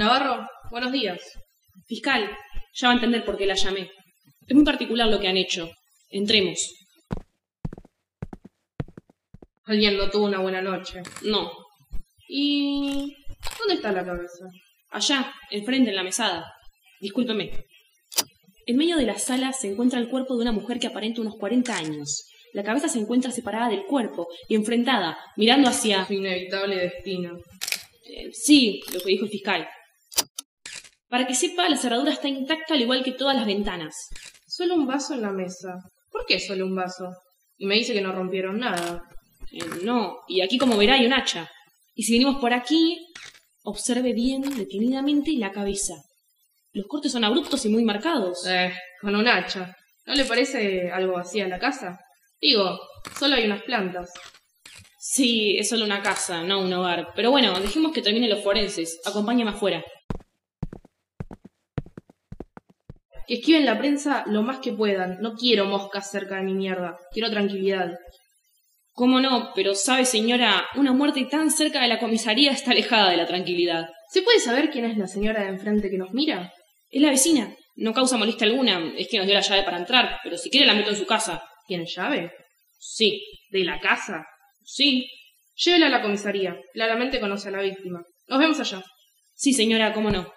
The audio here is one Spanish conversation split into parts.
Navarro, buenos días. Fiscal, ya va a entender por qué la llamé. Es muy particular lo que han hecho. Entremos. Alguien no tuvo una buena noche. No. ¿Y dónde está la cabeza? Allá, enfrente, en la mesada. Discúlpeme. En medio de la sala se encuentra el cuerpo de una mujer que aparenta unos 40 años. La cabeza se encuentra separada del cuerpo y enfrentada, mirando hacia... Su inevitable destino. Eh, sí, lo que dijo el fiscal. Para que sepa, la cerradura está intacta al igual que todas las ventanas. Solo un vaso en la mesa. ¿Por qué solo un vaso? Y me dice que no rompieron nada. Eh, no, y aquí como verá hay un hacha. Y si venimos por aquí, observe bien detenidamente la cabeza. Los cortes son abruptos y muy marcados. Eh, con un hacha. ¿No le parece algo vacía la casa? Digo, solo hay unas plantas. Sí, es solo una casa, no un hogar. Pero bueno, dejemos que terminen los forenses. Acompáñame afuera. Que la prensa lo más que puedan. No quiero moscas cerca de mi mierda. Quiero tranquilidad. ¿Cómo no? Pero sabe, señora, una muerte tan cerca de la comisaría está alejada de la tranquilidad. ¿Se puede saber quién es la señora de enfrente que nos mira? Es la vecina. No causa molestia alguna. Es que nos dio la llave para entrar. Pero si quiere la meto en su casa. ¿Tiene llave? Sí. ¿De la casa? Sí. Llévela a la comisaría. Claramente conoce a la víctima. Nos vemos allá. Sí, señora, cómo no.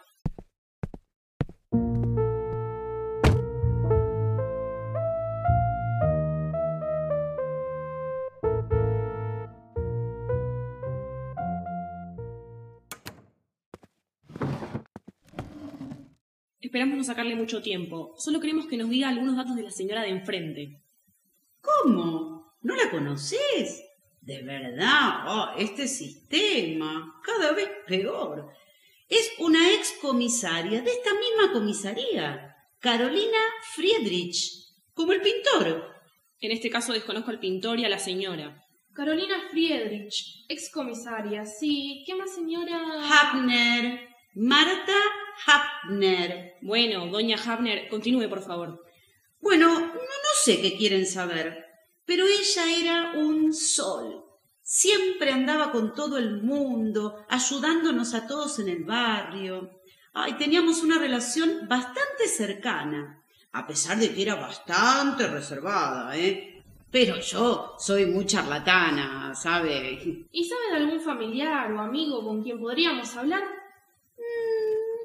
Esperamos no sacarle mucho tiempo. Solo queremos que nos diga algunos datos de la señora de enfrente. ¿Cómo? ¿No la conoces? De verdad, oh, este sistema, cada vez peor. Es una ex comisaria de esta misma comisaría, Carolina Friedrich, como el pintor. En este caso desconozco al pintor y a la señora. Carolina Friedrich, ex comisaria, sí. ¿Qué más, señora? Hapner, Marta Bueno, doña Hapner, continúe, por favor. Bueno, no, sé qué quieren saber, pero ella era un sol. Siempre andaba con todo el mundo, ayudándonos a todos en el barrio. Ay, teníamos una relación bastante cercana, a pesar de que era bastante reservada, ¿eh? Pero yo soy muy charlatana, ¿sabe? ¿Y sabe algún familiar o amigo con quien podríamos hablar?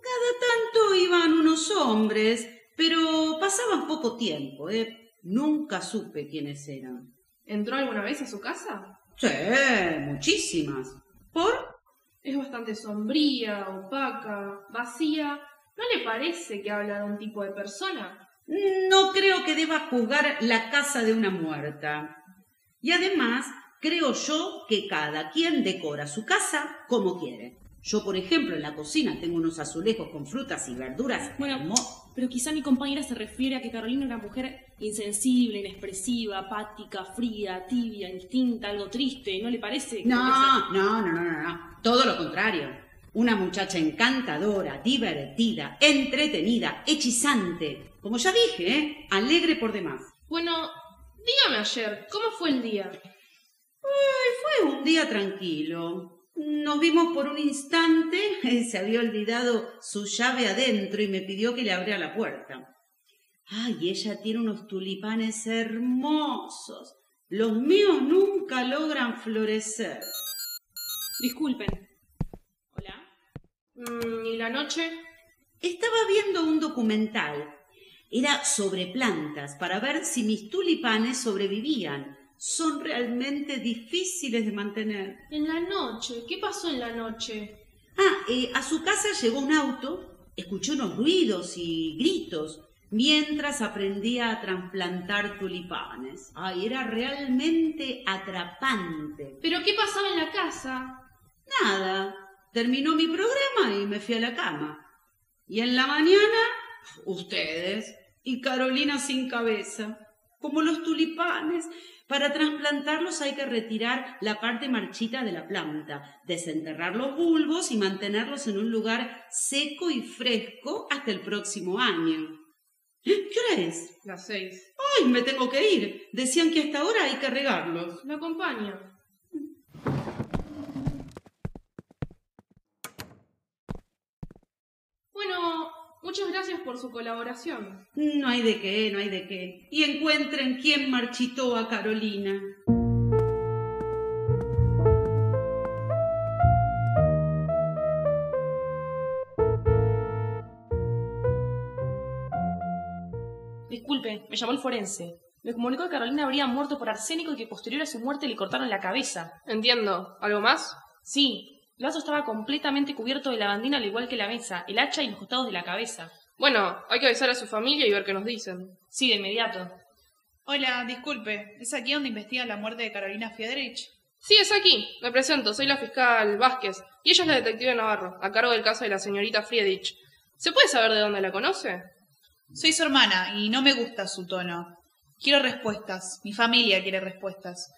Cada tanto iban unos hombres, pero pasaban poco tiempo, ¿eh? Nunca supe quiénes eran. ¿Entró alguna vez a su casa? Sí, muchísimas. ¿Por? Es bastante sombría, opaca, vacía. ¿No le parece que habla de un tipo de persona? No creo que deba juzgar la casa de una muerta. Y además, creo yo que cada quien decora su casa como quiere. Yo, por ejemplo, en la cocina tengo unos azulejos con frutas y verduras. Bueno, pero quizá mi compañera se refiere a que Carolina era una mujer insensible, inexpresiva, apática, fría, tibia, indistinta, algo triste, ¿no le parece? No, no, no, no, no, no. Todo lo contrario. Una muchacha encantadora, divertida, entretenida, hechizante. Como ya dije, ¿eh? Alegre por demás. Bueno, dígame ayer, ¿cómo fue el día? Ay, fue un día tranquilo. Nos vimos por un instante, se había olvidado su llave adentro y me pidió que le abriera la puerta. Ay, ella tiene unos tulipanes hermosos. Los míos nunca logran florecer. Disculpen. ¿Hola? Mm, ¿Y la noche? Estaba viendo un documental. Era sobre plantas para ver si mis tulipanes sobrevivían son realmente difíciles de mantener. En la noche, ¿qué pasó en la noche? Ah, eh, a su casa llegó un auto, escuchó unos ruidos y gritos mientras aprendía a trasplantar tulipanes. Ay, era realmente atrapante. ¿Pero qué pasaba en la casa? Nada. Terminó mi programa y me fui a la cama. Y en la mañana, ustedes y Carolina sin cabeza, como los tulipanes. Para trasplantarlos hay que retirar la parte marchita de la planta, desenterrar los bulbos y mantenerlos en un lugar seco y fresco hasta el próximo año. ¿Qué hora es? Las seis. ¡Ay, me tengo que ir! Decían que hasta ahora hay que regarlos. Me acompaño. Muchas gracias por su colaboración. No hay de qué, no hay de qué. Y encuentren quién marchitó a Carolina. Disculpe, me llamó el forense. Me comunicó que Carolina habría muerto por arsénico y que posterior a su muerte le cortaron la cabeza. Entiendo. ¿Algo más? Sí, el vaso estaba completamente cubierto de lavandina al igual que la mesa, el hacha y los costados de la cabeza. Bueno, hay que avisar a su familia y ver qué nos dicen. Sí, de inmediato. Hola, disculpe, ¿es aquí donde investiga la muerte de Carolina Fiedrich? Sí, es aquí. Me presento, soy la fiscal Vázquez y ella es la detective Navarro, a cargo del caso de la señorita Friedrich. ¿Se puede saber de dónde la conoce? Soy su hermana y no me gusta su tono. Quiero respuestas. Mi familia quiere respuestas.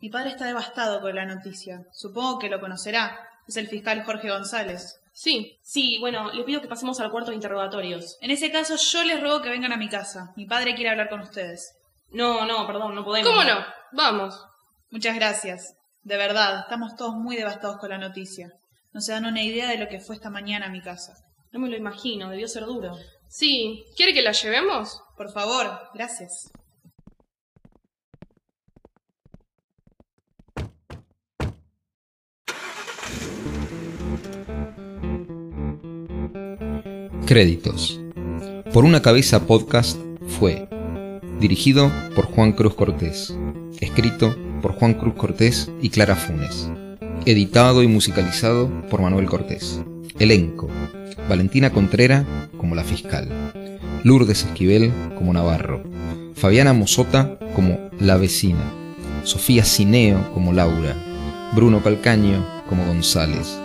Mi padre está devastado con la noticia. Supongo que lo conocerá. Es el fiscal Jorge González. Sí. Sí, bueno, le pido que pasemos al cuarto de interrogatorios. En ese caso, yo les ruego que vengan a mi casa. Mi padre quiere hablar con ustedes. No, no, perdón, no podemos. ¿Cómo no? Vamos. Muchas gracias. De verdad, estamos todos muy devastados con la noticia. No se dan una idea de lo que fue esta mañana a mi casa. No me lo imagino, debió ser duro. Sí. ¿Quiere que la llevemos? Por favor, gracias. Créditos. Por una cabeza podcast fue dirigido por Juan Cruz Cortés, escrito por Juan Cruz Cortés y Clara Funes, editado y musicalizado por Manuel Cortés. Elenco. Valentina Contrera como la fiscal, Lourdes Esquivel como Navarro, Fabiana Mosota como la vecina, Sofía Cineo como Laura, Bruno Calcaño como González,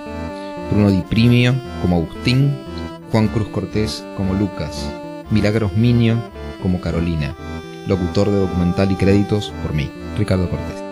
Bruno Di Primio como Agustín, Juan Cruz Cortés como Lucas, Milagros Miño como Carolina, locutor de documental y créditos por mí, Ricardo Cortés.